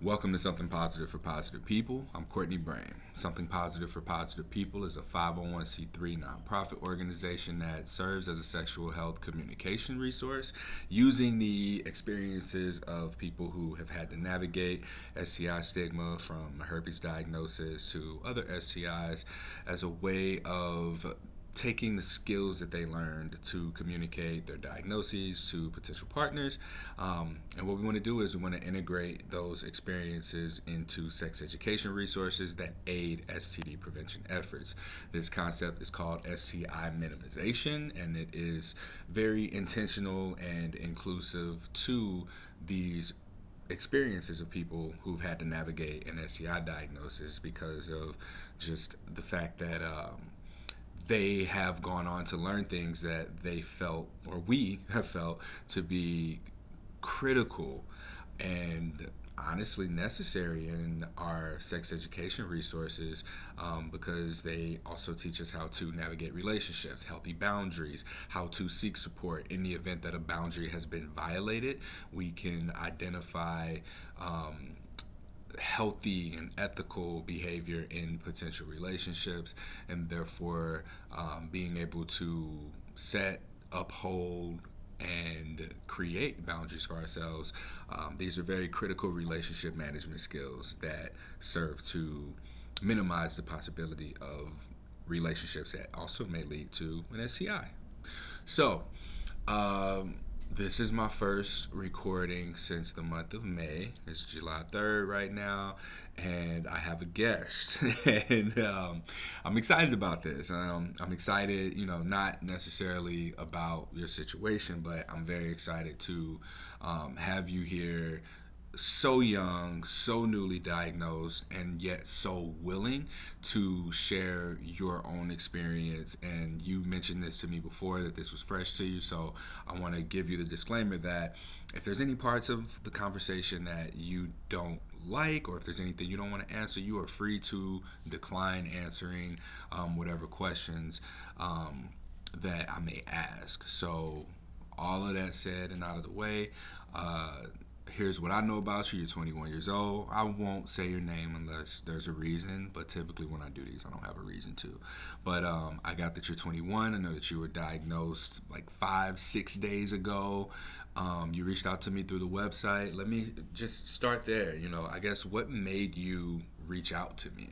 Welcome to Something Positive for Positive People. I'm Courtney Bryan. Something Positive for Positive People is a 501c3 nonprofit organization that serves as a sexual health communication resource using the experiences of people who have had to navigate STI stigma from herpes diagnosis to other STIs as a way of taking the skills that they learned to communicate their diagnoses to potential partners. Um, and what we want to do is we want to integrate those experiences into sex education resources that aid STD prevention efforts. This concept is called STI minimization, and it is very intentional and inclusive to these experiences of people who've had to navigate an STI diagnosis because of just the fact that um, they have gone on to learn things that they felt, or we have felt, to be critical and honestly necessary in our sex education resources um, because they also teach us how to navigate relationships, healthy boundaries, how to seek support in the event that a boundary has been violated. We can identify um, healthy and ethical behavior in potential relationships, and therefore um, being able to set, uphold, and create boundaries for ourselves. Um, these are very critical relationship management skills that serve to minimize the possibility of relationships that also may lead to an STI So, um, this is my first recording since the month of May. It's July 3rd right now, and I have a guest. and um, I'm excited about this. Um, I'm excited, you know, not necessarily about your situation, but I'm very excited to um, have you here so young, so newly diagnosed, and yet so willing to share your own experience. And you mentioned this to me before that this was fresh to you. So I want to give you the disclaimer that if there's any parts of the conversation that you don't like, or if there's anything you don't want to answer, you are free to decline answering um, whatever questions um, that I may ask. So, all of that said and out of the way, uh, here's what I know about you. You're 21 years old. I won't say your name unless there's a reason, but typically when I do these, I don't have a reason to. But um, I got that you're 21. I know that you were diagnosed like five, six days ago. Um, you reached out to me through the website. Let me just start there. You know, I guess what made you reach out to me?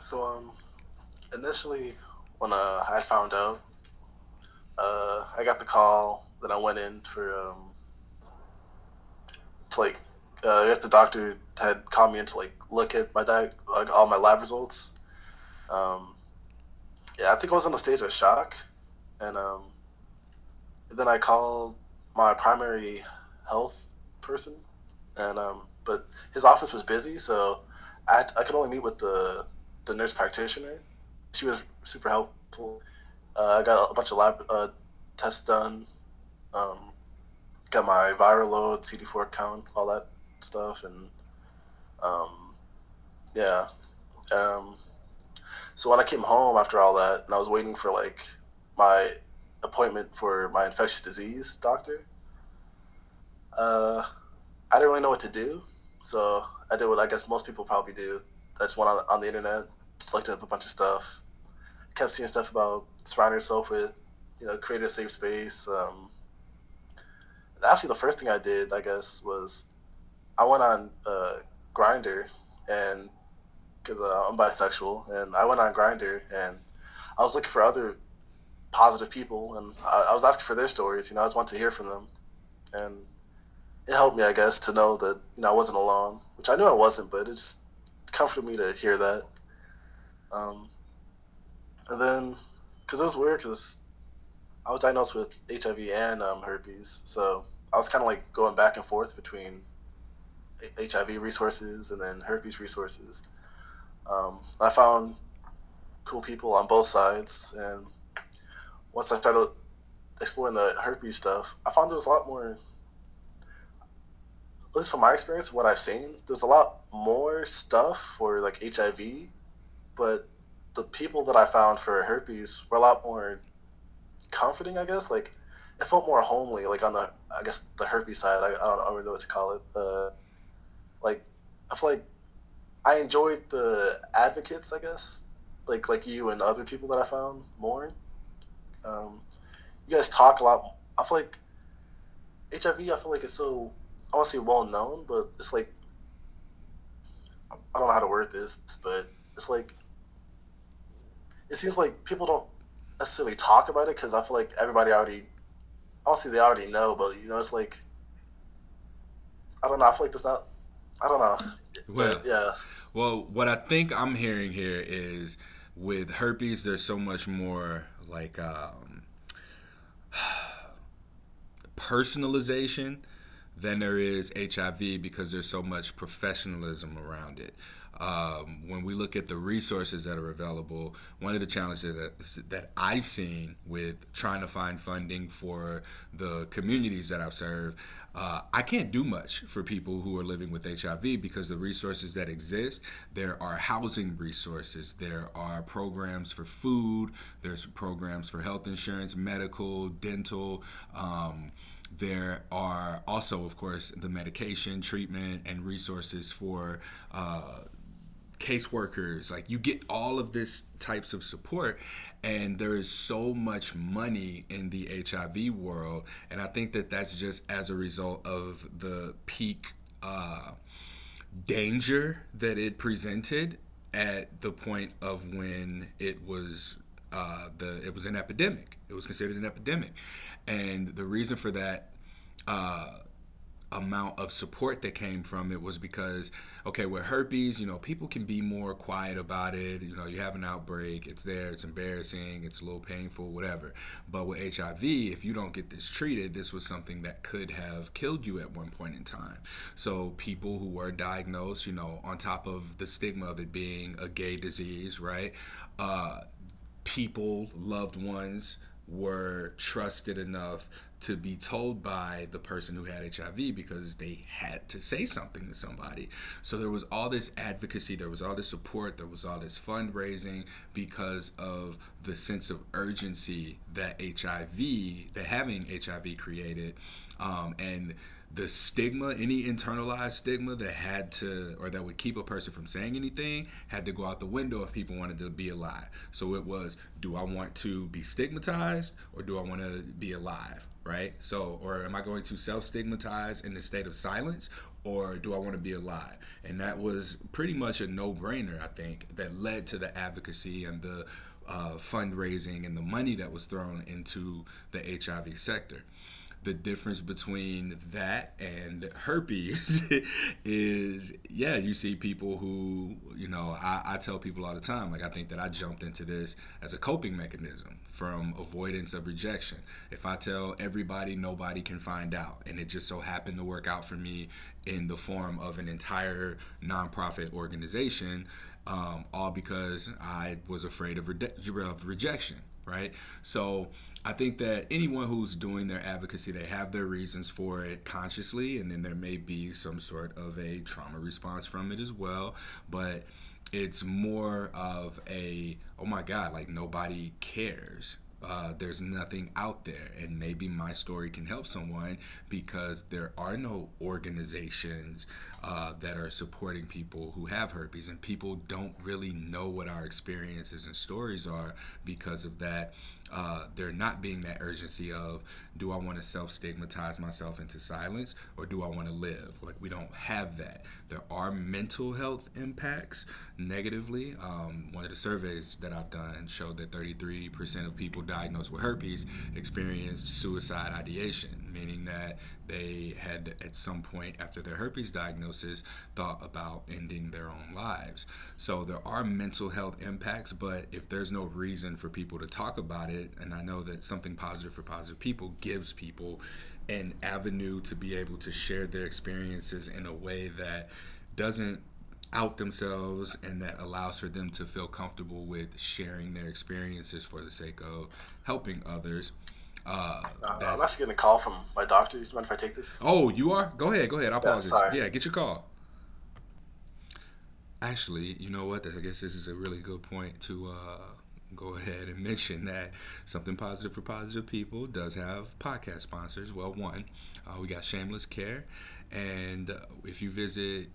So um, initially when uh, I found out, uh, I got the call. Then I went in for um, like, uh, I guess the doctor had called me in to like look at my di- like all my lab results. Um, yeah, I think I was in a stage of shock, and um, then I called my primary health person, and um, but his office was busy, so I I could only meet with the the nurse practitioner. She was super helpful. Uh, I got a bunch of lab uh, tests done. Um, got my viral load, CD4 count, all that stuff, and um, yeah. Um, so when I came home after all that, and I was waiting for like my appointment for my infectious disease doctor, uh, I didn't really know what to do. So I did what I guess most people probably do. I just went on, on the internet, just looked up a bunch of stuff, kept seeing stuff about surrounding yourself with, you know, create a safe space. Um, actually, the first thing I did, I guess, was I went on uh, Grindr, and because uh, I'm bisexual, and I went on Grindr, and I was looking for other positive people, and I, I was asking for their stories. You know, I just wanted to hear from them, and it helped me, I guess, to know that you know I wasn't alone, which I knew I wasn't, but it just comforted me to hear that. Um, and then, because it was weird, because I was diagnosed with HIV and um, herpes, so I was kind of like going back and forth between HIV resources and then herpes resources. Um, I found cool people on both sides, and once I started exploring the herpes stuff, I found there was a lot more. At least from my experience, what I've seen, there's a lot more stuff for like HIV, but the people that I found for herpes were a lot more comforting, I guess. Like it felt more homely, like on the I guess the herpes side. I, I don't, I don't really know what to call it. Uh, like I feel like I enjoyed the advocates, I guess, like like you and other people that I found more. Um, you guys talk a lot. I feel like HIV. I feel like it's so I want to say well known, but it's like I don't know how to word this, but it's like it seems like people don't necessarily talk about it because I feel like everybody already obviously they already know, but you know it's like I don't know. I feel like there's not. I don't know, but Well, yeah, well, what I think I'm hearing here is with herpes, there's so much more like um, personalization than there is HIV because there's so much professionalism around it. Um, when we look at the resources that are available, one of the challenges that, that I've seen with trying to find funding for the communities that I've served, uh, I can't do much for people who are living with HIV because the resources that exist, there are housing resources, there are programs for food, there's programs for health insurance, medical, dental. Um, there are also, of course, the medication, treatment, and resources for uh, caseworkers. Like you get all of this types of support, and there is so much money in the HIV world, and I think that that's just as a result of the peak. Uh, danger that it presented at the point of when it was uh, the it was an epidemic. It was considered an epidemic, and the reason for that uh, amount of support that came from it was because okay with herpes you know people can be more quiet about it. You know you have an outbreak it's there it's embarrassing it's a little painful whatever. But with hiv if you don't get this treated this was something that could have killed you at one point in time. So people who were diagnosed you know on top of the stigma of it being a gay disease right uh, people, loved ones, were trusted enough to be told by the person who had HIV because they had to say something to somebody. So there was all this advocacy, there was all this support, there was all this fundraising because of the sense of urgency that HIV, that having HIV created. Um, and the stigma, any internalized stigma that had to, or that would keep a person from saying anything, had to go out the window if people wanted to be alive. So it was, do I want to be stigmatized or do I want to be alive? Right? So, or am I going to self stigmatize in the state of silence or do I want to be alive? And that was pretty much a no brainer, I think, that led to the advocacy and the uh, fundraising and the money that was thrown into the HIV sector the difference between that and herpes is yeah you see people who you know I, I tell people all the time like i think that i jumped into this as a coping mechanism from avoidance of rejection. If i tell everybody nobody can find out. And it just so happened to work out for me in the form of an entire nonprofit organization um, all because i was afraid of, re- of rejection right so I think that anyone who's doing their advocacy, they have their reasons for it consciously, and then there may be some sort of a trauma response from it as well. But it's more of a, oh my God, like nobody cares. Uh, there's nothing out there, and maybe my story can help someone because there are no organizations uh, that are supporting people who have herpes, and people don't really know what our experiences and stories are because of that uh, there not being that urgency of do I want to self stigmatize myself into silence or do I want to live? Like we don't have that. There are mental health impacts negatively. Um, one of the surveys that I've done showed that 33% of people diagnosed with herpes experienced suicide ideation, meaning that they had at some point after their herpes diagnosis thought about ending their own lives. So there are mental health impacts, but if there's no reason for people to talk about it, and I know that something positive for positive people gives people an avenue to be able to share their experiences in a way that doesn't out themselves and that allows for them to feel comfortable with sharing their experiences for the sake of helping others. Uh, uh, I'm actually getting a call from my doctor. Do you mind if I take this? oh, you are. Go ahead, go ahead. I'll Yeah, pause this. Yeah, get your call. Actually, you know what? I guess this is a really good point to uh, go ahead and mention that something positive for positive people does have podcast sponsors. Well, one, uh, we got Shameless Care, and if you visit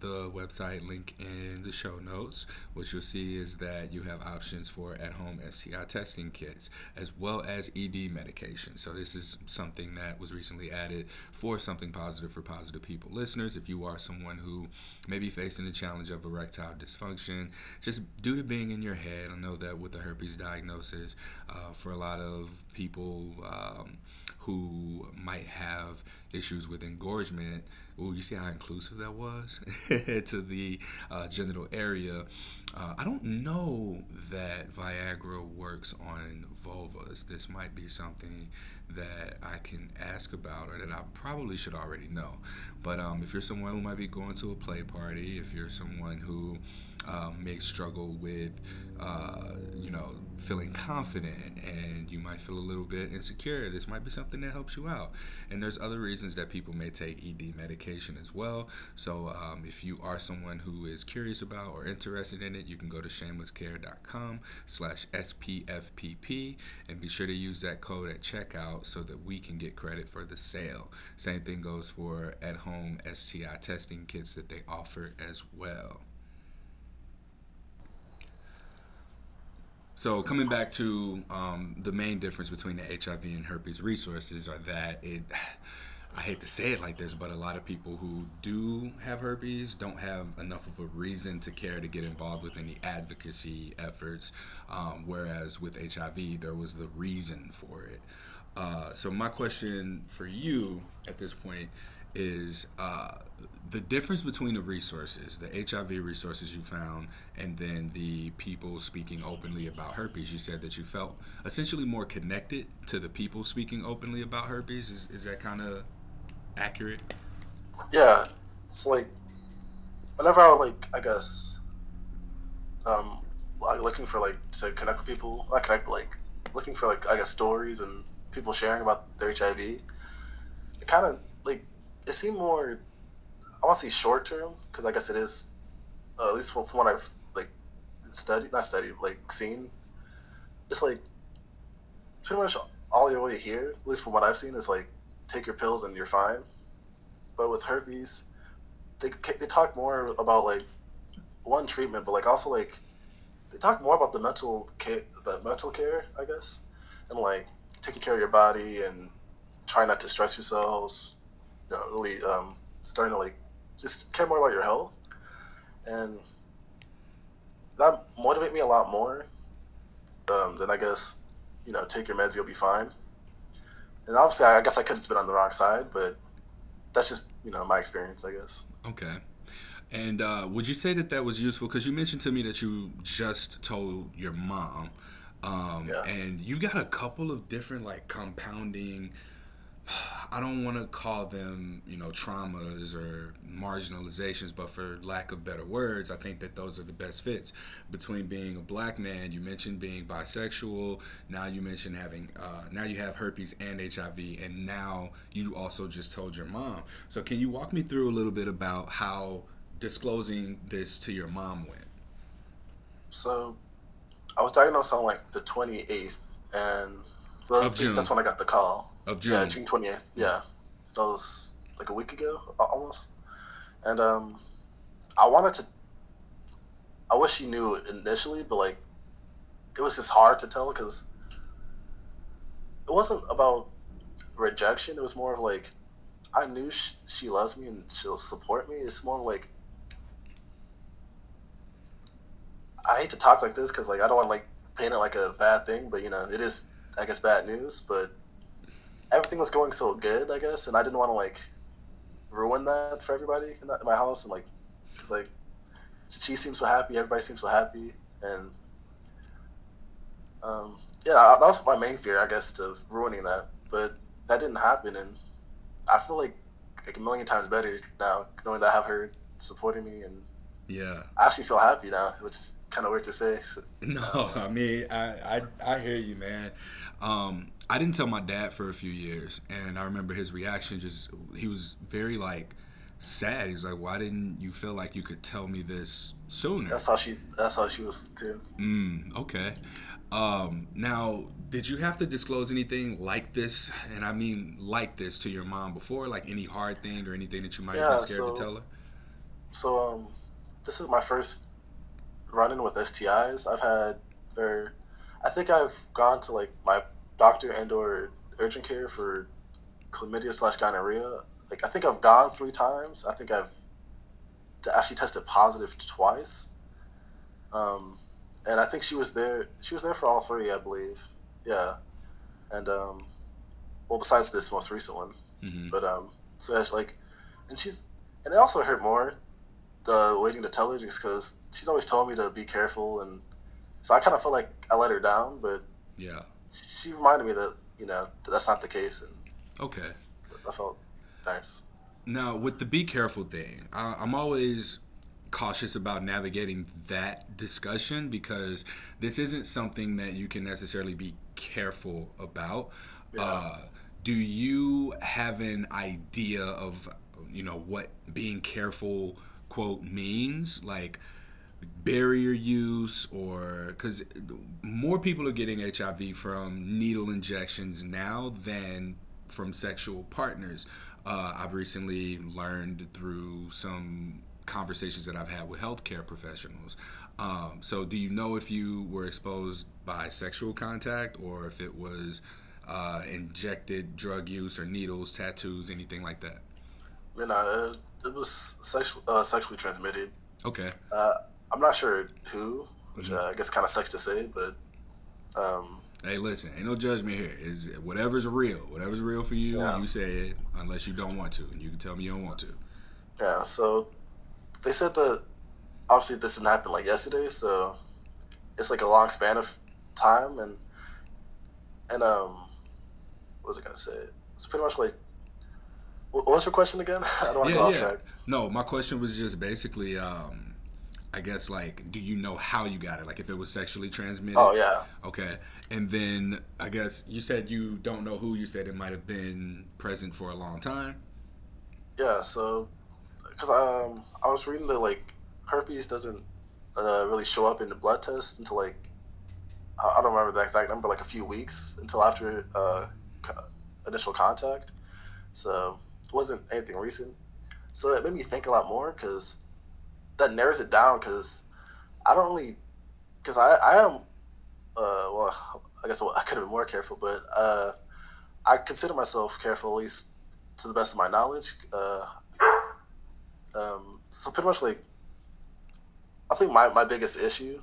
the website link in the show notes, what you'll see is that you have options for at home STI testing kits as well as ED medication. So, this is something that was recently added for something positive for positive people listeners. If you are someone who may be facing the challenge of erectile dysfunction, just due to being in your head, I know that with the herpes diagnosis, uh, for a lot of people um, who might have issues with engorgement, Oh, you see how inclusive that was to the uh, genital area. Uh, I don't know that Viagra works on vulvas. This might be something that I can ask about or that I probably should already know. But um, if you're someone who might be going to a play party, if you're someone who um, may struggle with, uh, you know, feeling confident and you might feel a little bit insecure, this might be something that helps you out. And there's other reasons that people may take ED medication as well. So um, if you are someone who is curious about or interested in it, you can go to shamelesscare.com slash SPFPP and be sure to use that code at checkout so that we can get credit for the sale. Same thing goes for at-home STI testing kits that they offer as well. So coming back to um, the main difference between the HIV and herpes resources are that it I hate to say it like this, but a lot of people who do have herpes don't have enough of a reason to care to get involved with any advocacy efforts. Um, whereas with HIV, there was the reason for it. Uh, so my question for you at this point is uh, the difference between the resources, the HIV resources you found, and then the people speaking openly about herpes. You said that you felt essentially more connected to the people speaking openly about herpes. Is, is that kind of accurate? Yeah, it's like whenever I like, I guess, um, like looking for like to connect with people, not connect, like looking for like I guess stories and people sharing about their HIV. It kind of like it seemed more. I want to say short term because I guess it is uh, at least from, what I've like studied, not studied, like seen. It's like pretty much all you really hear, at least from what I've seen, is like take your pills and you're fine. But with herpes, they they talk more about like one treatment, but like also like they talk more about the mental care, the mental care, I guess, and like taking care of your body and trying not to stress yourselves. Know, really um, starting to like just care more about your health, and that motivated me a lot more um, than I guess you know take your meds, you'll be fine. And obviously, I guess I could have been on the wrong side, but that's just you know my experience, I guess. Okay. And uh, would you say that that was useful? Because you mentioned to me that you just told your mom, um, Yeah. and you got a couple of different like compounding I don't want to call them, you know, traumas or marginalizations, but for lack of better words, I think that those are the best fits between being a black man. You mentioned being bisexual. Now you mentioned having, uh, now you have herpes and HIV, and now you also just told your mom. So can you walk me through a little bit about how disclosing this to your mom went? So I was diagnosed on something like the 28th, and well, Of June. that's when I got the call. Of Yeah, June. June 28th. Yeah. That was like a week ago almost. And um, I wanted to. I wish she knew initially, but like it was just hard to tell because it wasn't about rejection. It was more of like I knew she, she loves me and she'll support me. It's more like I hate to talk like this because like I don't want like paint it like a bad thing, but you know it is I guess bad news. But everything was going so good, I guess, and I didn't want to like ruin that for everybody in, that, in my house, and like because like she seems so happy, everybody seems so happy, and um, yeah, that was my main fear, I guess, of ruining that. But that didn't happen, and I feel like like a million times better now knowing that I have her supporting me, and Yeah. I actually feel happy now, which kind of weird to say. So, No, I know. I mean, I, I I hear you, man. Um, I didn't tell my dad for a few years, and I remember his reaction. Just he was very like sad. He was like, "Why didn't you feel like you could tell me this sooner?" That's how she. That's how she was too. Mm, okay. Um, now, did you have to disclose anything like this, and I mean like this, to your mom before? Like any hard thing or anything that you might have been Yeah. scared to tell her? So um, this is my first run-in with STIs. I've had, or I think I've gone to like my doctor and or urgent care for chlamydia slash gonorrhea. Like I think I've gone three times. I think I've actually tested positive twice. Um, and I think she was there. She was there for all three, I believe. Yeah. And um, well, besides this most recent one, Mm-hmm. but um, so it's like, and she's, and it also hurt more the waiting to tell her just because she's always told me to be careful, and so I kind of felt like I let her down, but Yeah. she reminded me that you know that that's not the case, and Okay. I felt nice. Now, with the be careful thing, I, I'm always cautious about navigating that discussion because this isn't something that you can necessarily be careful about. Yeah. Uh, do you have an idea of, you know, what being careful quote means? Like barrier use or because more people are getting HIV from needle injections now than from sexual partners. Uh, I've recently learned through some conversations that I've had with healthcare professionals. Um, so, do you know if you were exposed by sexual contact or if it was uh, injected drug use or needles, tattoos, anything like that? You know, it, it was sexual, uh, sexually transmitted. Okay. I'm not sure who, which hmm uh, I guess kind of sucks to say, but um, Hey, listen, ain't no judgment here. Is whatever's real, whatever's real for you, yeah, you say it, unless you don't want to, and you can tell me you don't want to. yeah. So they said that obviously this didn't happen like yesterday, so it's like a long span of time, and and um, what was I gonna say? It's pretty much like, what was your question again? I don't want to Yeah, go off yeah. track. No, my question was just basically, um, I guess like, do you know how you got it? Like, if it was sexually transmitted? Oh yeah, Okay. And then I guess you said you don't know who. You said it might have been present for a long time. yeah. So because um, I was reading that like herpes doesn't uh, really show up in the blood test until like I don't remember the exact number, like a few weeks until after uh, initial contact. So it wasn't anything recent. So it made me think a lot more because that narrows it down. Because I don't really, because I I am uh well I guess I could have been more careful, but uh I consider myself careful at least to the best of my knowledge. Uh, um, so pretty much like I think my my biggest issue,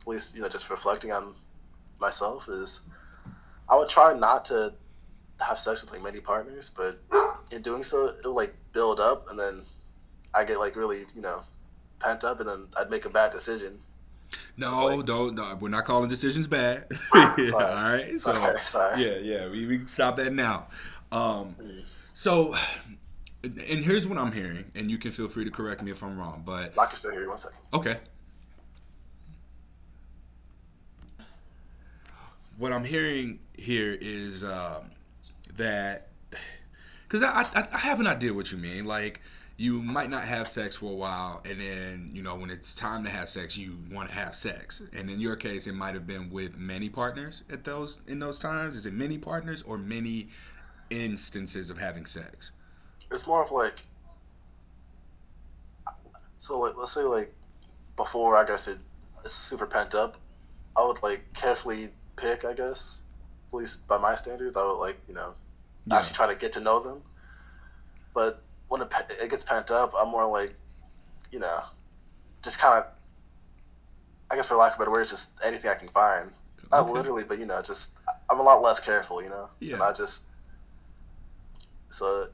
at least you know just reflecting on myself, is I would try not to have sex with like many partners, but in doing so, it'll like build up, and then I get like really you know pent up, and then I'd make a bad decision No, like, don't. No, we're not calling decisions bad. All sorry, right. So sorry, sorry. yeah, yeah, we, we can stop that now. Um, so, and here's what I'm hearing, and you can feel free to correct me if I'm wrong. But I can still hear you. One second. okay, what I'm hearing here is um, that because I, I I have an idea what you mean. Like you might not have sex for a while, and then you know when it's time to have sex, you want to have sex. And in your case, it might have been with many partners at those in those times. Is it many partners or many instances of having sex? It's more of like so like let's say like before I guess it, it's super pent up. I would like carefully pick, I guess, at least by my standards. I would like you know Yeah. actually try to get to know them. But when it, it gets pent up, I'm more like you know just kind of I guess for lack of better words, just anything I can find. Not literally, but you know, just I'm a lot less careful, you know, and Yeah. I just so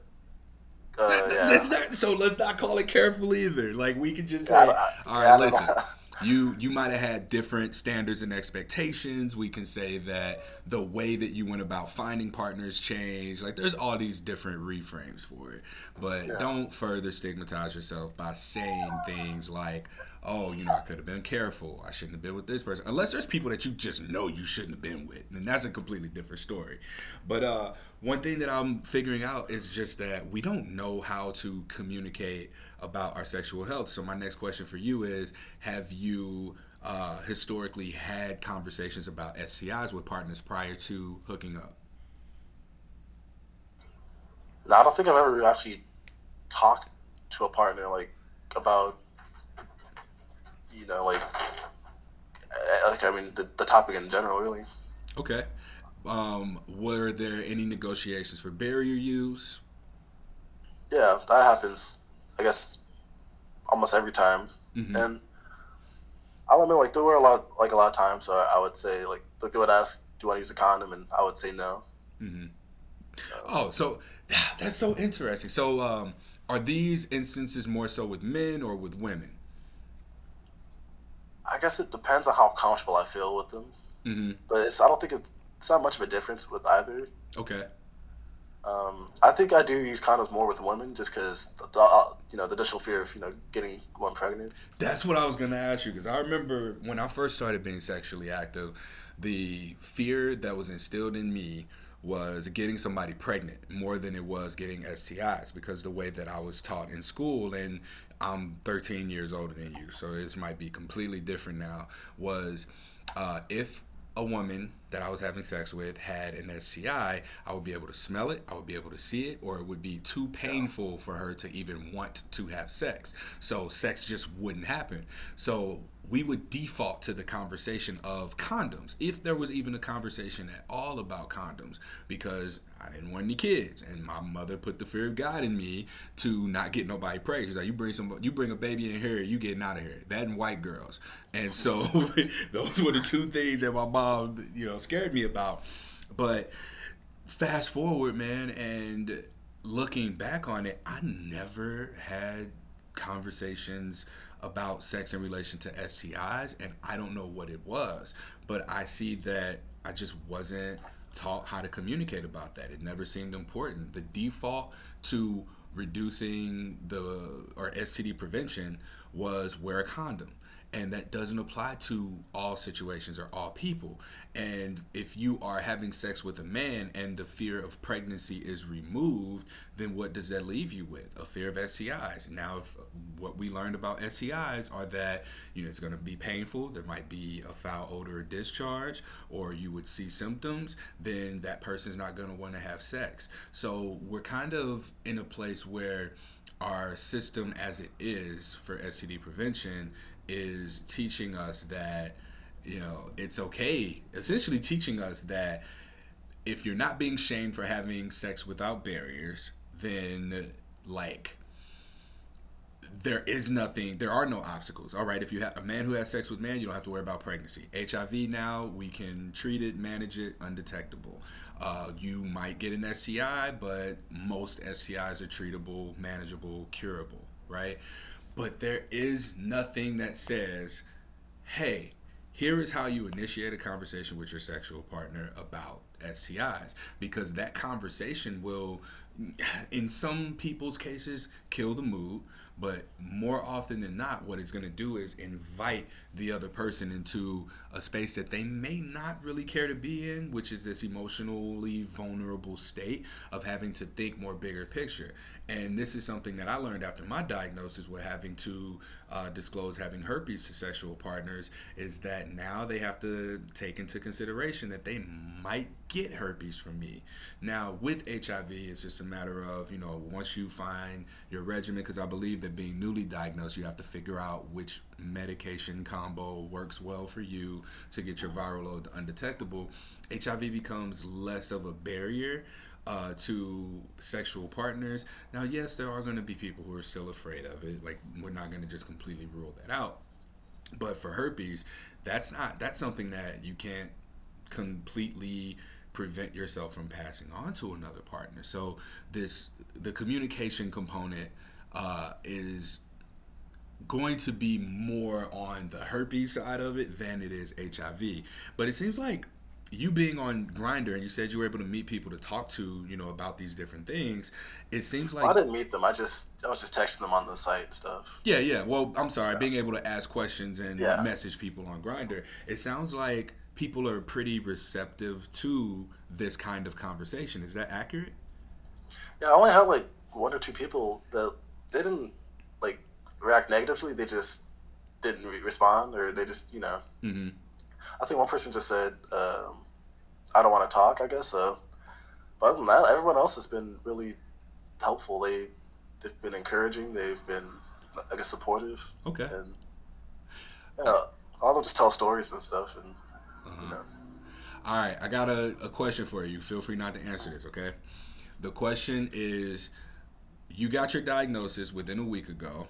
uh yeah that's not so. Let's not call it careful either. Like we can just yeah I, say, I, all right, yeah listen. You you might have had different standards and expectations. We can say that the way that you went about finding partners changed. Like there's all these different reframes for it. But yeah don't further stigmatize yourself by saying things like, "Oh, you know, I could have been careful. I shouldn't have been with this person." Unless there's people that you just know you shouldn't have been with, then that's a completely different story. But uh, one thing that I'm figuring out is just that we don't know how to communicate about our sexual health. So my next question for you is: Have you uh, historically had conversations about STIs with partners prior to hooking up? no I don't think I've ever actually talked to a partner like about you know like uh, like I mean the, the topic in general really. Okay. Um, were there any negotiations for barrier use? Yeah, that happens. I guess almost every time, Mm-hmm. and I'll admit like there were a lot like a lot of times. So I would say like like they would ask, "Do I use a condom?" and I would say no. Mm-hmm. So Oh, so that's so interesting. So, um, are these instances more so with men or with women? I guess it depends on how comfortable I feel with them, Mm-hmm. but it's I don't think it's, it's not much of a difference with either. Okay. Um, I think I do use condoms more with women just because the, uh, you know the additional fear of you know getting one pregnant. That's what I was gonna ask you because I remember when I first started being sexually active, the fear that was instilled in me was getting somebody pregnant more than it was getting STIs because the way that I was taught in school and I'm 13 years older than you, so this might be completely different now. Was uh, if a woman that I was having sex with had an STI, I would be able to smell it, I would be able to see it, or it would be too painful for her to even want to have sex. So sex just wouldn't happen. So we would default to the conversation of condoms, if there was even a conversation at all about condoms, because I didn't want any kids, and my mother put the fear of God in me to not get nobody pregnant. She's like, you bring some, you bring a baby in here, you getting out of here. That and white girls, and so those were the two things that my mom, you know, scared me about. But fast forward, man, and looking back on it, I never had conversations about sex in relation to STIs, and I don't know what it was, but I see that I just wasn't taught how to communicate about that. It never seemed important. The default to reducing the or STD prevention was wear a condom. And that doesn't apply to all situations or all people. And if you are having sex with a man and the fear of pregnancy is removed, then what does that leave you with? A fear of STIs. Now, if uh, what we learned about STIs are that you know it's going to be painful, there might be a foul odor or discharge, or you would see symptoms, then that person's not going to want to have sex. So we're kind of in a place where our system as it is for STD prevention is teaching us that you know it's okay essentially teaching us that if you're not being shamed for having sex without barriers then like there is nothing there are no obstacles. All right if you have a man who has sex with man you don't have to worry about pregnancy. Hiv now we can treat it manage it undetectable. Uh, you might get an sti but most stis are treatable manageable curable right but there is nothing that says hey, here is how you initiate a conversation with your sexual partner about STIs because that conversation will in some people's cases kill the mood but more often than not what it's going to do is invite the other person into a space that they may not really care to be in which is this emotionally vulnerable state of having to think more bigger picture. And this is something that i learned after my diagnosis with having to uh, disclose having herpes to sexual partners is that now they have to take into consideration that they might get herpes from me. Now, with HIV, it's just a matter of, you know, once you find your regimen, because I believe that being newly diagnosed, you have to figure out which medication combo works well for you to get your viral load undetectable. HIV becomes less of a barrier uh, to sexual partners. Now, yes, there are going to be people who are still afraid of it. Like, we're not going to just completely rule that out. But for herpes, that's not, that's something that you can't completely prevent yourself from passing on to another partner. So this the communication component uh, is going to be more on the herpes side of it than it is HIV. But it seems like you being on Grindr and you said you were able to meet people to talk to, you know, about these different things. It seems well, I didn't meet them. I just I was just texting them on the site and stuff. yeah, yeah. Well, I'm sorry, Yeah, being able to ask questions and yeah, message people on Grindr. It sounds like people are pretty receptive to this kind of conversation. Is that accurate? yeah. I only had like one or two people that they didn't like react negatively. They just didn't re- respond, or they just you know. Mm-hmm. I think one person just said, um, "I don't want to talk." I guess so. But other than that, everyone else has been really helpful. They they've been encouraging. They've been I guess supportive, Okay. and you know, all of them just tell stories and stuff, and Uh-huh. know. All right, I got a, a question for you. Feel free not to answer this, okay? The question is you got your diagnosis within a week ago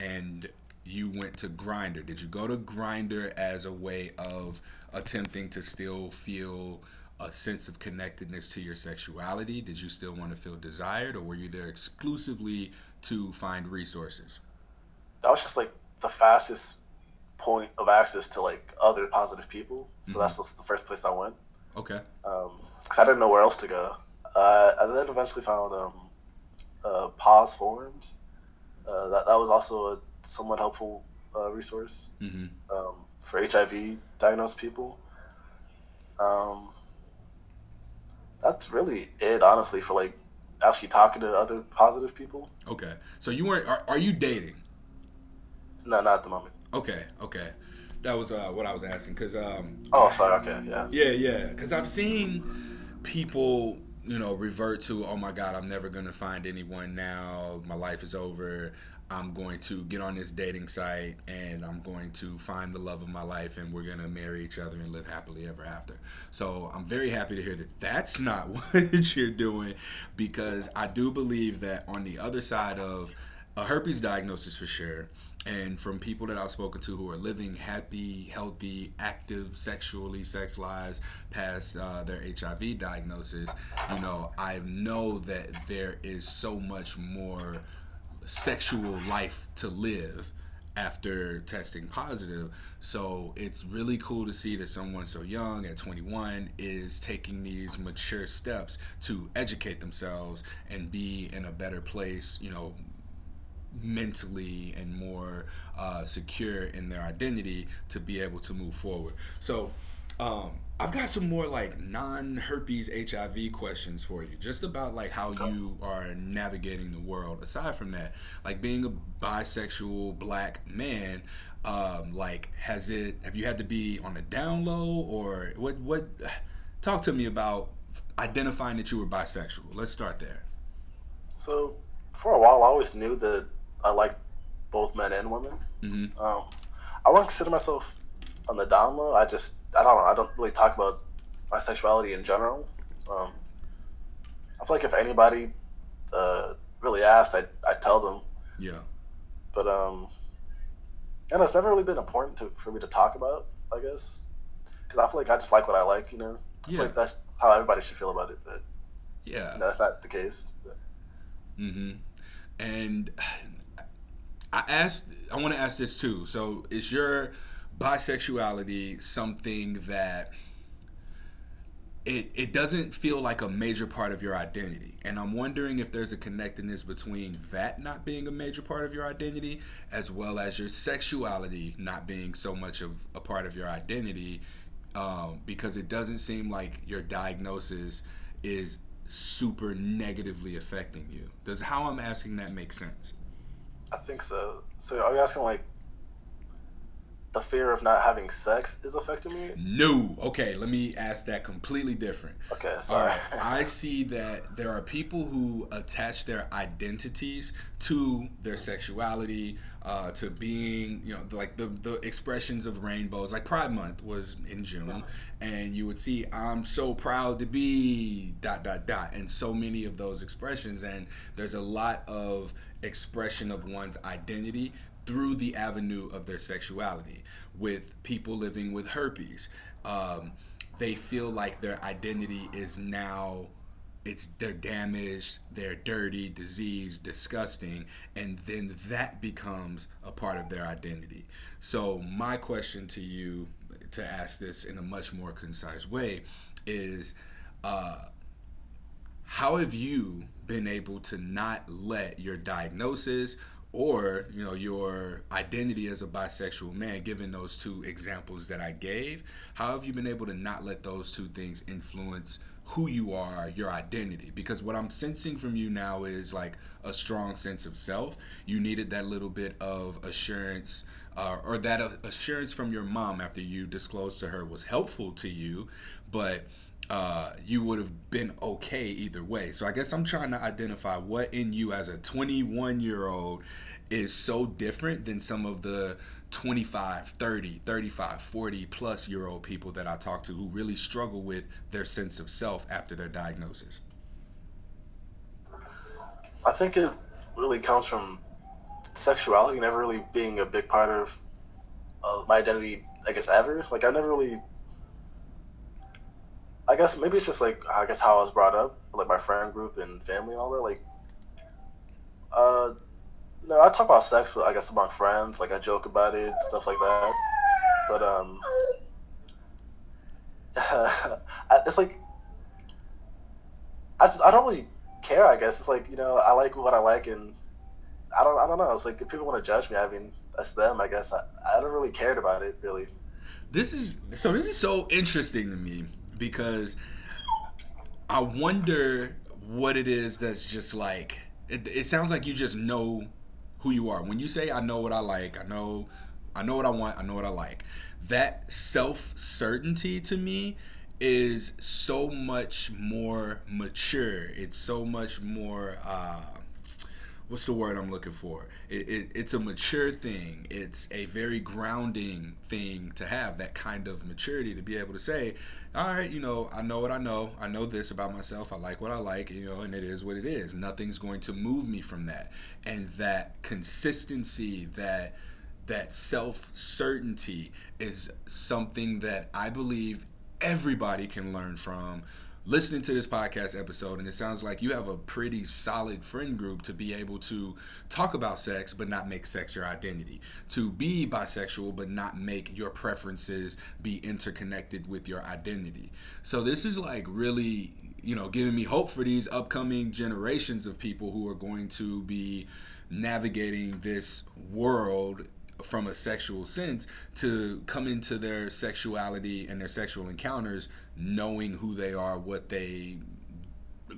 and you went to Grindr. Did you go to Grindr as a way of attempting to still feel a sense of connectedness to your sexuality? Did you still want to feel desired or were you there exclusively to find resources? That was just like the fastest point of access to like other positive people. So hmm that's the first place I went. Okay. Um, because I didn't know where else to go. Uh, I then eventually found um, uh, POZ Forums. Uh, that that was also a somewhat helpful uh, resource hmm um, for HIV diagnosed people. Um, that's really it, honestly, for like actually talking to other positive people. Okay. So you weren't are, are you dating? No, not at the moment. Okay, okay. That was uh, what I was asking cuz um Oh, sorry. Okay, yeah. yeah, yeah, cuz I've seen people, you know, revert to, oh my God, I'm never going to find anyone now. My life is over. I'm going to get on this dating site and I'm going to find the love of my life and we're going to marry each other and live happily ever after. So I'm very happy to hear that that's not what you're doing because I do believe that on the other side of a herpes diagnosis for sure, and from people that I've spoken to who are living happy, healthy, active, sexually, sex lives past uh, their HIV diagnosis, you know, I know that there is so much more sexual life to live after testing positive. So it's really cool to see that someone so young at 21 is taking these mature steps to educate themselves and be in a better place, you know, mentally and more uh, secure in their identity to be able to move forward. So, um, I've got some more like non-herpes HIV questions for you, just about like how you are navigating the world. Aside from that, like being a bisexual black man, um, like has it? Have you had to be on a down low, or what? What? Talk to me about identifying that you were bisexual. Let's start there. So for a while, I always knew that I like both men and women. Mm-hmm. Um, I wouldn't consider myself on the down low. I just I don't know. I don't really talk about my sexuality in general. Um, I feel like if anybody uh, really asked, I'd, I'd tell them. Yeah. But um, and it's never really been important to, for me to talk about. I guess because I feel like I just like what I like. You know, I Yeah. like that's how everybody should feel about it. But Yeah. know, that's not the case. But, Mm-hmm. And I asked, I want to ask this too. So, is your bisexuality something that it, it doesn't feel like a major part of your identity? And I'm wondering if there's a connectedness between that not being a major part of your identity, as well as your sexuality not being so much of a part of your identity, um, because it doesn't seem like your diagnosis is super negatively affecting you. Does how I'm asking that make sense? I think so. So are you asking like the fear of not having sex is affecting me? No. Okay, let me ask that completely different. Okay, sorry. right. I see that there are people who attach their identities to their sexuality, uh, to being, you know, like the, the expressions of rainbows. Like Pride Month was in June, Mhm. and you would see, I'm so proud to be dot, dot, dot, and so many of those expressions. And there's a lot of expression of one's identity through the avenue of their sexuality with people living with herpes. Um, they feel like their identity is now it's they're damaged, they're dirty, diseased, disgusting, and then that becomes a part of their identity. So my question to you to ask this in a much more concise way is uh, how have you been able to not let your diagnosis or you know your identity as a bisexual man given those two examples that i gave how have you been able to not let those two things influence who you are your identity because what i'm sensing from you now is like a strong sense of self you needed that little bit of assurance uh, or that uh, assurance from your mom after you disclosed to her was helpful to you but uh, you would have been okay either way. So I guess I'm trying to identify what in you as a 21 year old is so different than some of the 25, 30, 35, 40 plus year old people that I talk to who really struggle with their sense of self after their diagnosis? I think it really comes from sexuality never really being a big part of uh, my identity. I guess ever. Like I never really. I guess maybe it's just like I guess how I was brought up, like my friend group and family and all that. Like, uh, no, I talk about sex, but I guess among friends, like I joke about it, stuff like that. But um, it's like I just I don't really care. I guess it's like you know I like what I like, and I don't I don't know. It's like if people want to judge me, I mean that's them. I guess I I don't really cared about it really. This is so this is so interesting to me because I wonder what it is that's just like it, it sounds like you just know who you are. When you say I know what I like, I know I know what I want, I know what I like. That self-certainty to me is so much more mature. It's so much more uh what's the word I'm looking for? It, it, it's a mature thing. It's a very grounding thing to have that kind of maturity to be able to say, all right, you know, I know what I know. I know this about myself. I like what I like, you know, and it is what it is. Nothing's going to move me from that. And that consistency, that that self certainty is something that I believe everybody can learn from listening to this podcast episode and it sounds like you have a pretty solid friend group to be able to talk about sex but not make sex your identity. To be bisexual but not make your preferences be interconnected with your identity. So this is like really you know giving me hope for these upcoming generations of people who are going to be navigating this world from a sexual sense to come into their sexuality and their sexual encounters knowing who they are, what they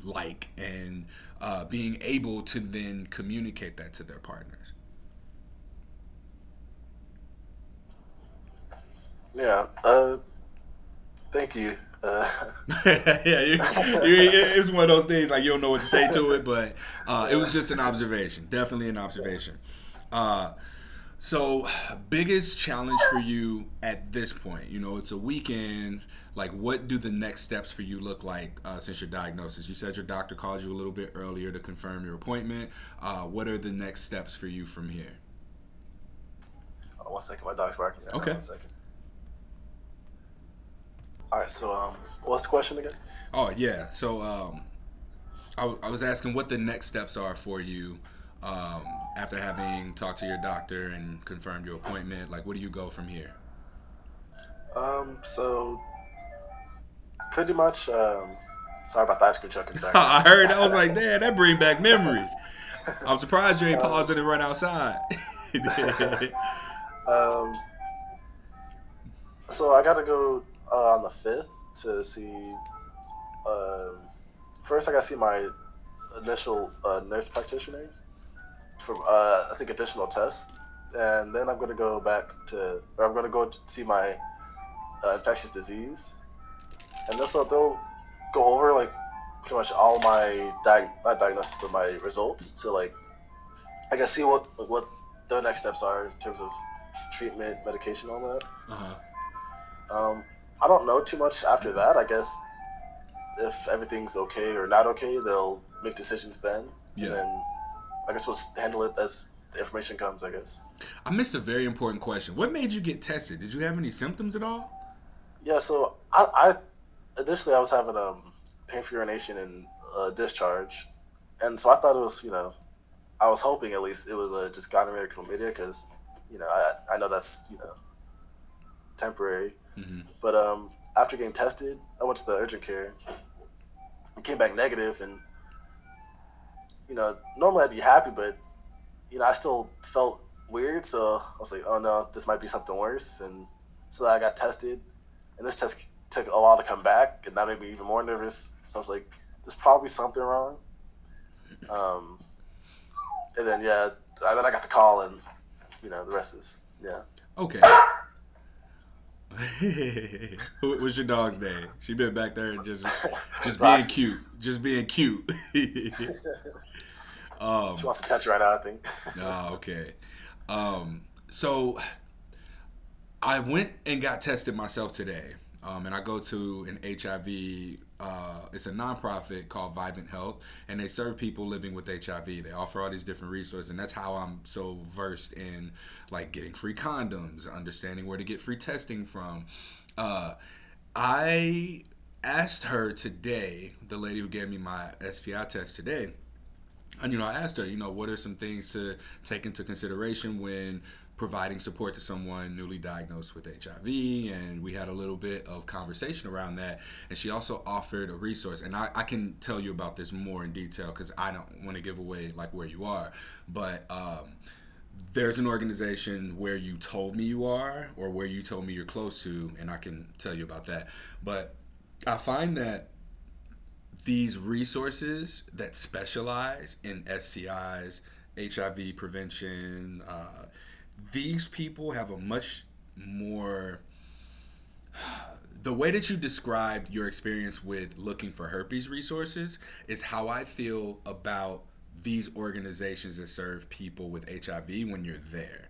like, and uh, being able to then communicate that to their partners. Yeah. Uh, thank you. Uh, yeah, you, you, it's one of those things like you don't know what to say to it, but uh, it was just an observation, definitely an observation. Uh, So, biggest challenge for you at this point? You know, it's a weekend. Like, what do the next steps for you look like uh, since your diagnosis? You said your doctor called you a little bit earlier to confirm your appointment. Uh, what are the next steps for you from here? hold on one second. My dog's barking. Right. Okay. One second. All right. So um, what's the question again? Oh yeah. So um, I, w- I was asking what the next steps are for you um, after having talked to your doctor and confirmed your appointment. Like, where do you go from here? Um. So pretty much. Um. Sorry about the ice cream truck. I heard. I was like, damn, that bring back memories. I'm surprised you ain't Um, pausing and run outside. um. So I gotta go uh, on the fifth to see. Um. First, I gotta see my initial uh, nurse practitioner for uh, I think additional tests, and then I'm gonna go back to, or I'm gonna go to see my uh, infectious disease, and this will they'll go over like pretty much all my diag not diagnosis but my results to like I guess see what what the next steps are in terms of treatment, medication, all that. uh-huh. Um, I don't know too much after that. I guess if everything's okay or not okay, they'll make decisions then, and Yeah. then I guess we'll handle it as the information comes. I guess. I missed a very important question. What made you get tested? Did you have any symptoms at all? Yeah. So I, I initially I was having um pain for urination and uh, discharge, and so I thought it was you know I was hoping at least it was uh, just gonorrhea or chlamydia because you know I I know that's you know temporary, Mm-hmm. but um after getting tested I went to the urgent care. It came back negative, and you know normally I'd be happy, but you know I still felt weird, so I was like, oh no, this might be something worse, and so I got tested, and this test took a while to come back, and that made me even more nervous. So I was like, there's probably something wrong. Um, and then yeah, then I got the call, and you know the rest is yeah. Okay. Who was your dog's name? She been back there just just being cute. Just being cute. She wants to touch right now, I think. ah, okay. Um, so I went and got tested myself today. Um, and I go to an HIV. Uh, it's a nonprofit called Vivent Health, and they serve people living with HIV. They offer all these different resources, and that's how I'm so versed in like getting free condoms, understanding where to get free testing from. Uh, I asked her today, the lady who gave me my STI test today, and you know, I asked her, you know, what are some things to take into consideration when providing support to someone newly diagnosed with HIV? And we had a little bit of conversation around that. And she also offered a resource, and I, I can tell you about this more in detail because I don't want to give away like where you are, but um, there's an organization where you told me you are or where you told me you're close to, and I can tell you about that. But I find that these resources that specialize in STIs, HIV prevention, uh, these people have a much more the way that you described your experience with looking for herpes resources is how I feel about these organizations that serve people with HIV when you're there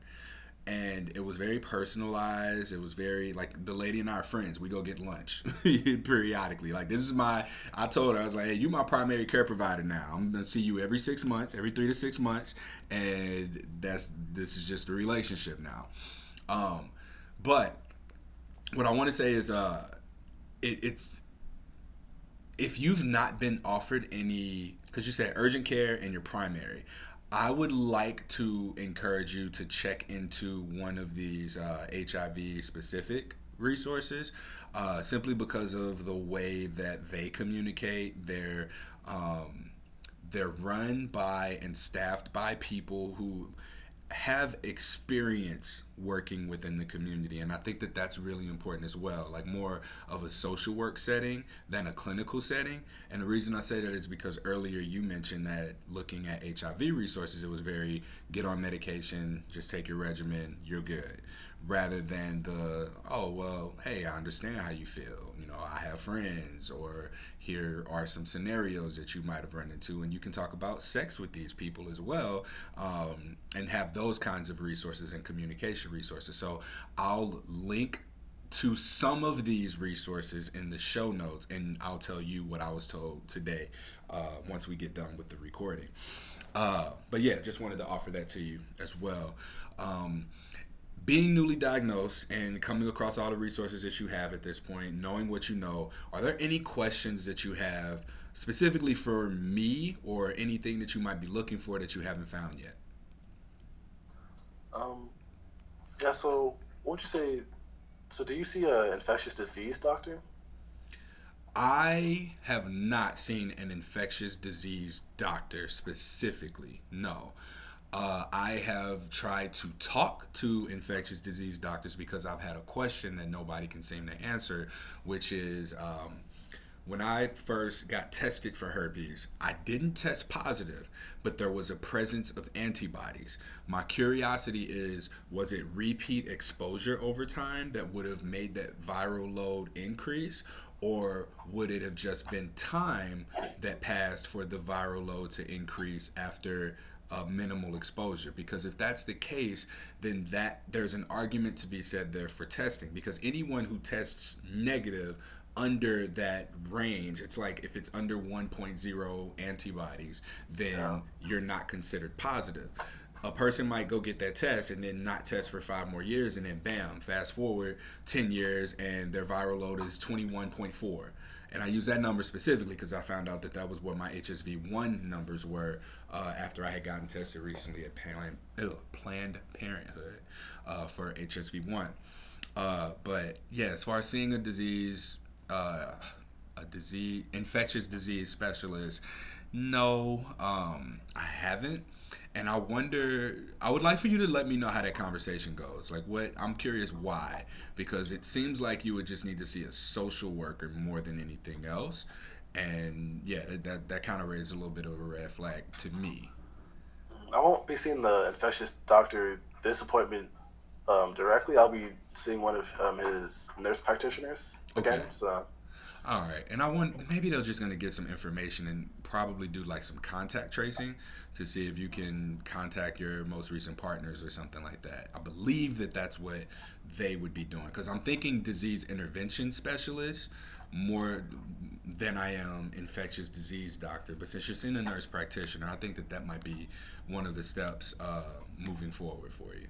and it was very personalized. It was very like the lady and I are friends. We go get lunch periodically. Like this is my. I told her I was like, hey, you my primary care provider now. I'm gonna see you every six months, every three to six months, and that's this is just a relationship now. Um, but what I want to say is, uh, it, it's if you've not been offered any because you said urgent care and your primary i would like to encourage you to check into one of these uh, hiv specific resources uh, simply because of the way that they communicate. They're um, they're run by and staffed by people who have experience working within the community and i think that that's really important as well like more of a social work setting than a clinical setting. And the reason i say that is because earlier you mentioned that looking at hiv resources it was very get on medication just take your regimen you're good rather than the oh well hey i understand how you feel you know i have friends or here are some scenarios that you might have run into and you can talk about sex with these people as well um, and have those kinds of resources and communication resources. So I'll link to some of these resources in the show notes, and I'll tell you what I was told today uh, once we get done with the recording. Uh, but yeah, just wanted to offer that to you as well. Um, being newly diagnosed and coming across all the resources that you have at this point, knowing what you know, are there any questions that you have specifically for me or anything that you might be looking for that you haven't found yet? Um, yeah. So, what would you say? So, do you see a infectious disease doctor? I have not seen an infectious disease doctor specifically. No. Uh, I have tried to talk to infectious disease doctors because I've had a question that nobody can seem to answer, which is um, when I first got tested for herpes, I didn't test positive, but there was a presence of antibodies. My curiosity is was it repeat exposure over time that would have made that viral load increase? Or would it have just been time that passed for the viral load to increase after uh, minimal exposure. Because if that's the case then that there's an argument to be said there for testing. Because anyone who tests negative under that range it's like if it's under 1.0 antibodies Yeah. then you're not considered positive. A person might go get that test and then not test for five more years and then bam fast forward 10 years and their viral load is 21.4 and I use that number specifically because I found out that that was what my HSV1 numbers were uh, after I had gotten tested recently at Planned, Planned Parenthood uh, for HSV1. Uh, but yeah, as far as seeing a disease, uh, a disease, infectious disease specialist, no, um, I haven't. And I wonder, I would like for you to let me know how that conversation goes. Like, what, I'm curious why. Because it seems like you would just need to see a social worker more than anything else. And yeah, that, that, that kind of raised a little bit of a red flag to me. I won't be seeing the infectious doctor this appointment um, directly. I'll be seeing one of um, his nurse practitioners Okay. again. So All right, and I want maybe they're just gonna get some information and probably do like some contact tracing to see if you can contact your most recent partners or something like that. I believe that that's what they would be doing because I'm thinking disease intervention specialist more than I am infectious disease doctor. But since you're seeing a nurse practitioner, I think that that might be one of the steps uh, moving forward for you.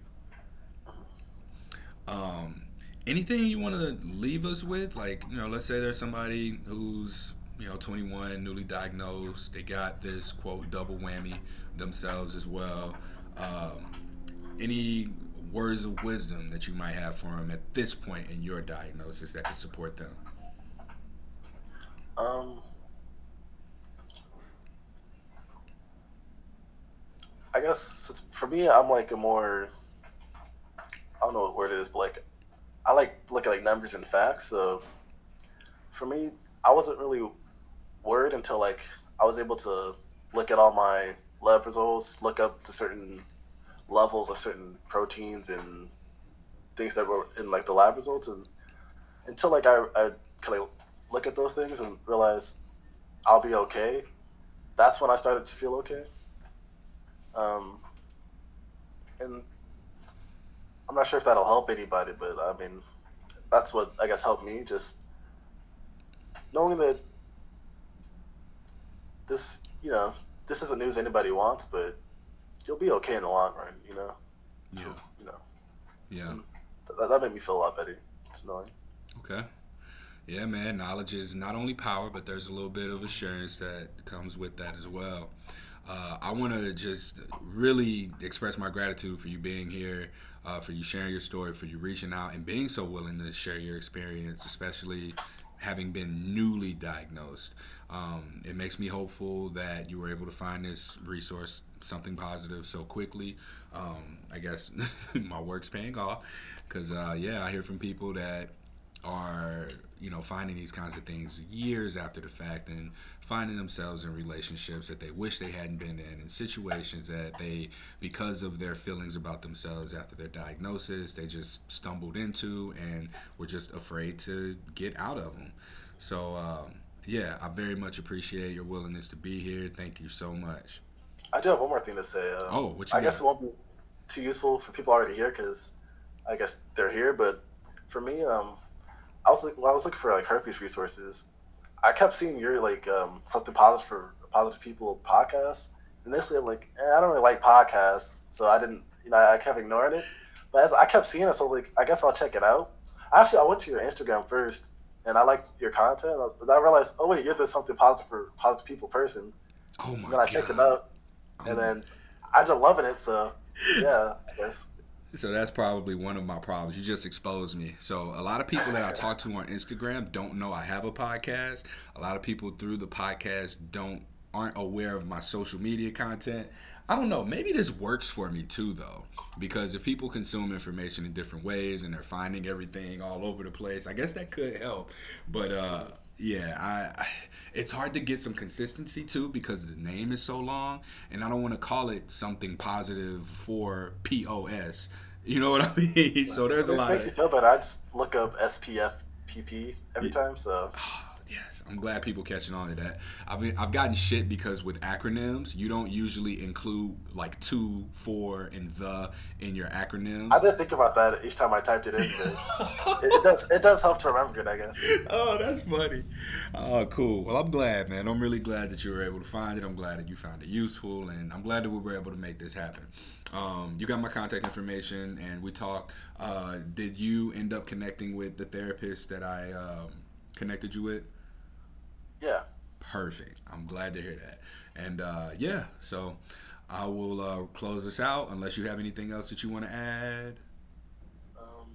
Um, anything you want to leave us with? Like, you know, let's say there's somebody who's, you know, 21, newly diagnosed. They got this, quote, double whammy themselves as well. Um, any words of wisdom that you might have for them at this point in your diagnosis that could support them? Um, I guess for me, I'm like a more I don't know what word it is, but like I like looking at like numbers and facts. So for me, I wasn't really worried until like I was able to look at all my lab results, look up the certain levels of certain proteins and things that were in like the lab results, and until like I, I look at those things and realize I'll be okay. That's when I started to feel okay. Um, and I'm not sure if that'll help anybody, but I mean, that's what I guess helped me. Just knowing that this, you know, this isn't news anybody wants, but you'll be okay in the long run, you know. Yeah, you know, yeah. that, that made me feel a lot better. It's knowing. Okay. Yeah, man. Knowledge is not only power, but there's a little bit of assurance that comes with that as well. Uh, I want to just really express my gratitude for you being here, uh, for you sharing your story, for you reaching out and being so willing to share your experience, especially having been newly diagnosed. Um, it makes me hopeful that you were able to find this resource, something positive, so quickly. Um, I guess my work's paying off because, uh, yeah, I hear from people that are you know finding these kinds of things years after the fact and finding themselves in relationships that they wish they hadn't been in in situations that they because of their feelings about themselves after their diagnosis they just stumbled into and were just afraid to get out of them so um, yeah i very much appreciate your willingness to be here thank you so much I do have one more thing to say. Um, oh what you I guess it won't be too useful for people already here because I guess they're here. But for me, um, I was like, when I was looking for like herpes resources, I kept seeing your like um, something positive for positive people podcast. Initially, I'm like, eh, I don't really like podcasts, so I didn't, you know, I kept ignoring it. But as I kept seeing it, so I was like, I guess I'll check it out. Actually, I went to your Instagram first, and I liked your content. But I realized, oh wait, you're the something positive for positive people person. oh And my then I checked it out, and i'm then I just loving it. So yeah, I guess. So that's probably one of my problems. You just exposed me. So a lot of people that I talk to on Instagram don't know I have a podcast. A lot of people through the podcast don't aren't aware of my social media content. I don't know. Maybe this works for me too though. Because if people consume information in different ways and they're finding everything all over the place, I guess that could help. But uh yeah, I, it's hard to get some consistency too because the name is so long and I don't want to call it something positive for POS you know what I mean? So there's a it lot makes of you feel better, I just look up SPFPP every time. So yes. I'm glad people catching on to that. I've been, I've gotten shit because with acronyms, you don't usually include like to, for, and the in your acronyms. I did think about that each time I typed it in, it, it does it does help to remember it, I guess. oh, that's funny. Oh, cool. Well, I'm glad, man. I'm really glad that you were able to find it. I'm glad that you found it useful, and I'm glad that we were able to make this happen. Um, you got my contact information, and we talked. Uh, did you end up connecting with the therapist that I um, connected you with? Yeah. Perfect. I'm glad to hear that. And uh, yeah, so I will uh, close this out unless you have anything else that you want to add. Um.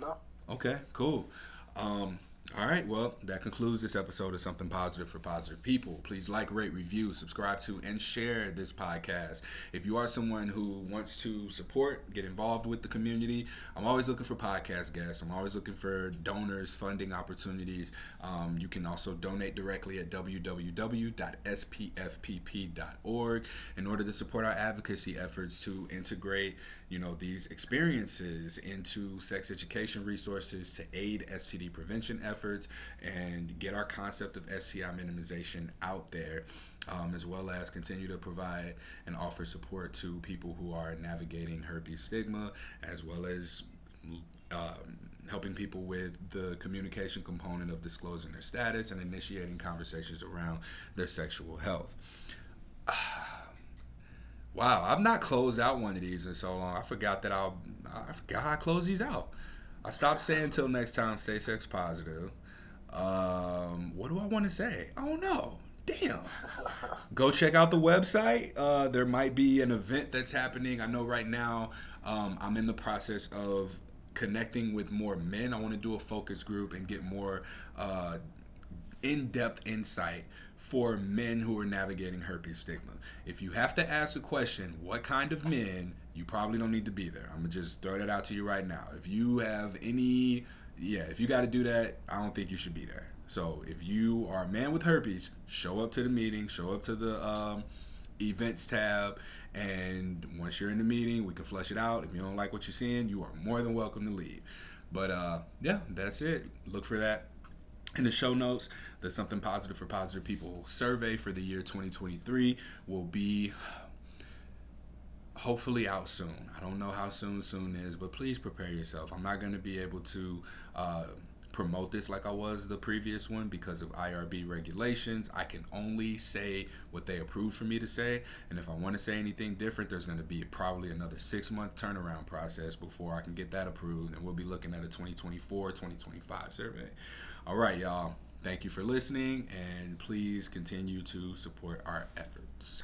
No. Okay, cool. Um, All right, well, that concludes this episode of Something Positive for Positive People. Please like, rate, review, subscribe to, and share this podcast. If you are someone who wants to support, get involved with the community, I'm always looking for podcast guests. I'm always looking for donors, funding opportunities. Um, you can also donate directly at www.spfpp.org in order to support our advocacy efforts to integrate you know these experiences into sex education resources to aid STD prevention efforts and get our concept of STI minimization out there, um, as well as continue to provide and offer support to people who are navigating herpes stigma, as well as um, helping people with the communication component of disclosing their status and initiating conversations around their sexual health. Wow, I've not closed out one of these in so long. I forgot that I'll. I forgot how I close these out. I stopped saying until next time. Stay sex positive. Um, what do I want to say? Don't know. Damn. Go check out the website. Uh, there might be an event that's happening. I know right now um, I'm in the process of connecting with more men. I want to do a focus group and get more uh, in-depth insight for men who are navigating herpes stigma. If you have to ask a question, what kind of men, you probably don't need to be there. I'm gonna just throw that out to you right now. If you have any, yeah, if you got to do that, I don't think you should be there. So if you are a man with herpes, show up to the meeting, show up to the um, events tab, and once you're in the meeting, we can flush it out. If you don't like what you're seeing, you are more than welcome to leave. But uh, yeah, that's it. Look for that in the show notes, the Something Positive for Positive People survey for the year 2023 will be hopefully out soon. I don't know how soon soon is, but please prepare yourself. I'm not going to be able to uh, promote this like I was the previous one because of IRB regulations. I can only say what they approved for me to say, and if I want to say anything different, there's going to be probably another six month turnaround process before I can get that approved, and we'll be looking at a 2024 2025 survey. All right, y'all. Thank you for listening, and please continue to support our efforts.